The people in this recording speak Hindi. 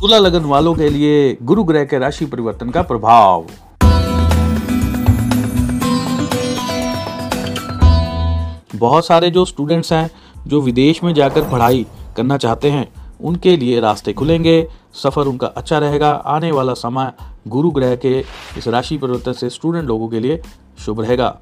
तुला लगन वालों के लिए गुरु ग्रह के राशि परिवर्तन का प्रभाव। बहुत सारे जो स्टूडेंट्स हैं, जो विदेश में जाकर पढ़ाई करना चाहते हैं, उनके लिए रास्ते खुलेंगे, सफ़र उनका अच्छा रहेगा, आने वाला समय गुरु ग्रह के इस राशि परिवर्तन से स्टूडेंट लोगों के लिए शुभ रहेगा।